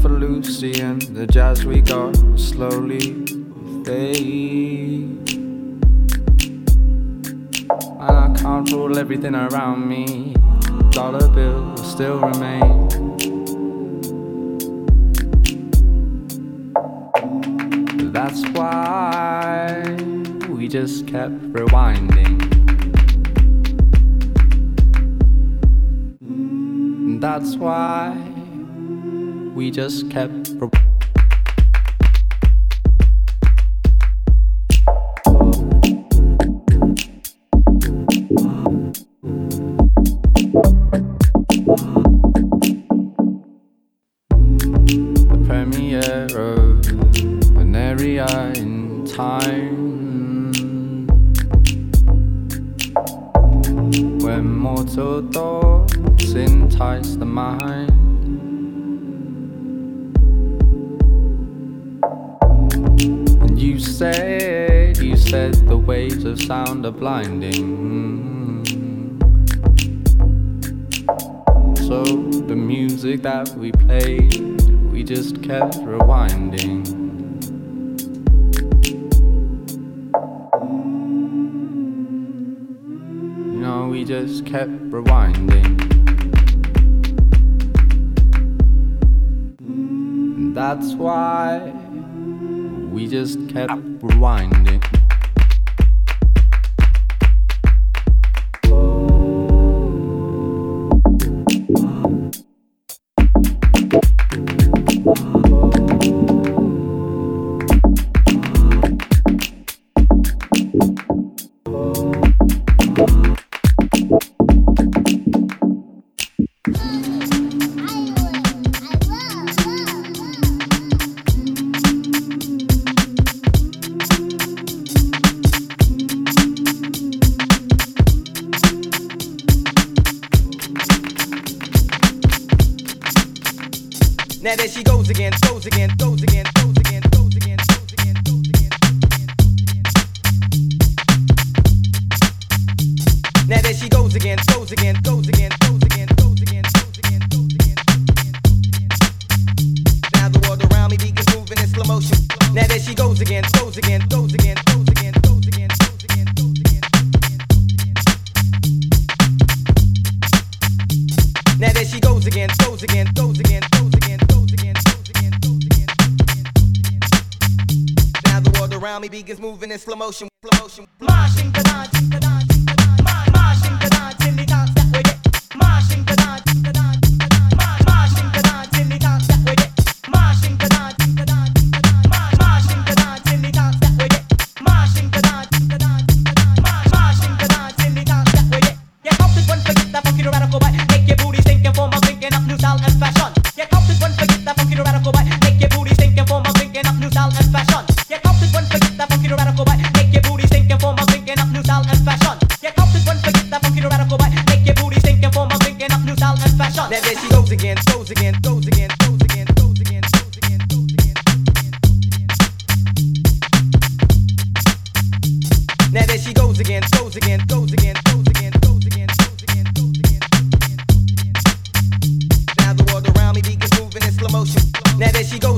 for Lucy and the jazz we got slowly fade. And I can't rule everything around me. Dollar bills still remain. That's why we just kept rewinding. that's why we just kept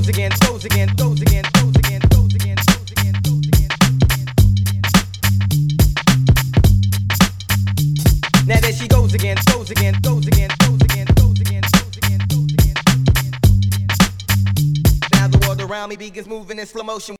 again, again, again, again, again, again, again. Now there she goes again, goes again, goes again, goes again, goes again, those again, again. Now the world around me begins moving in slow motion.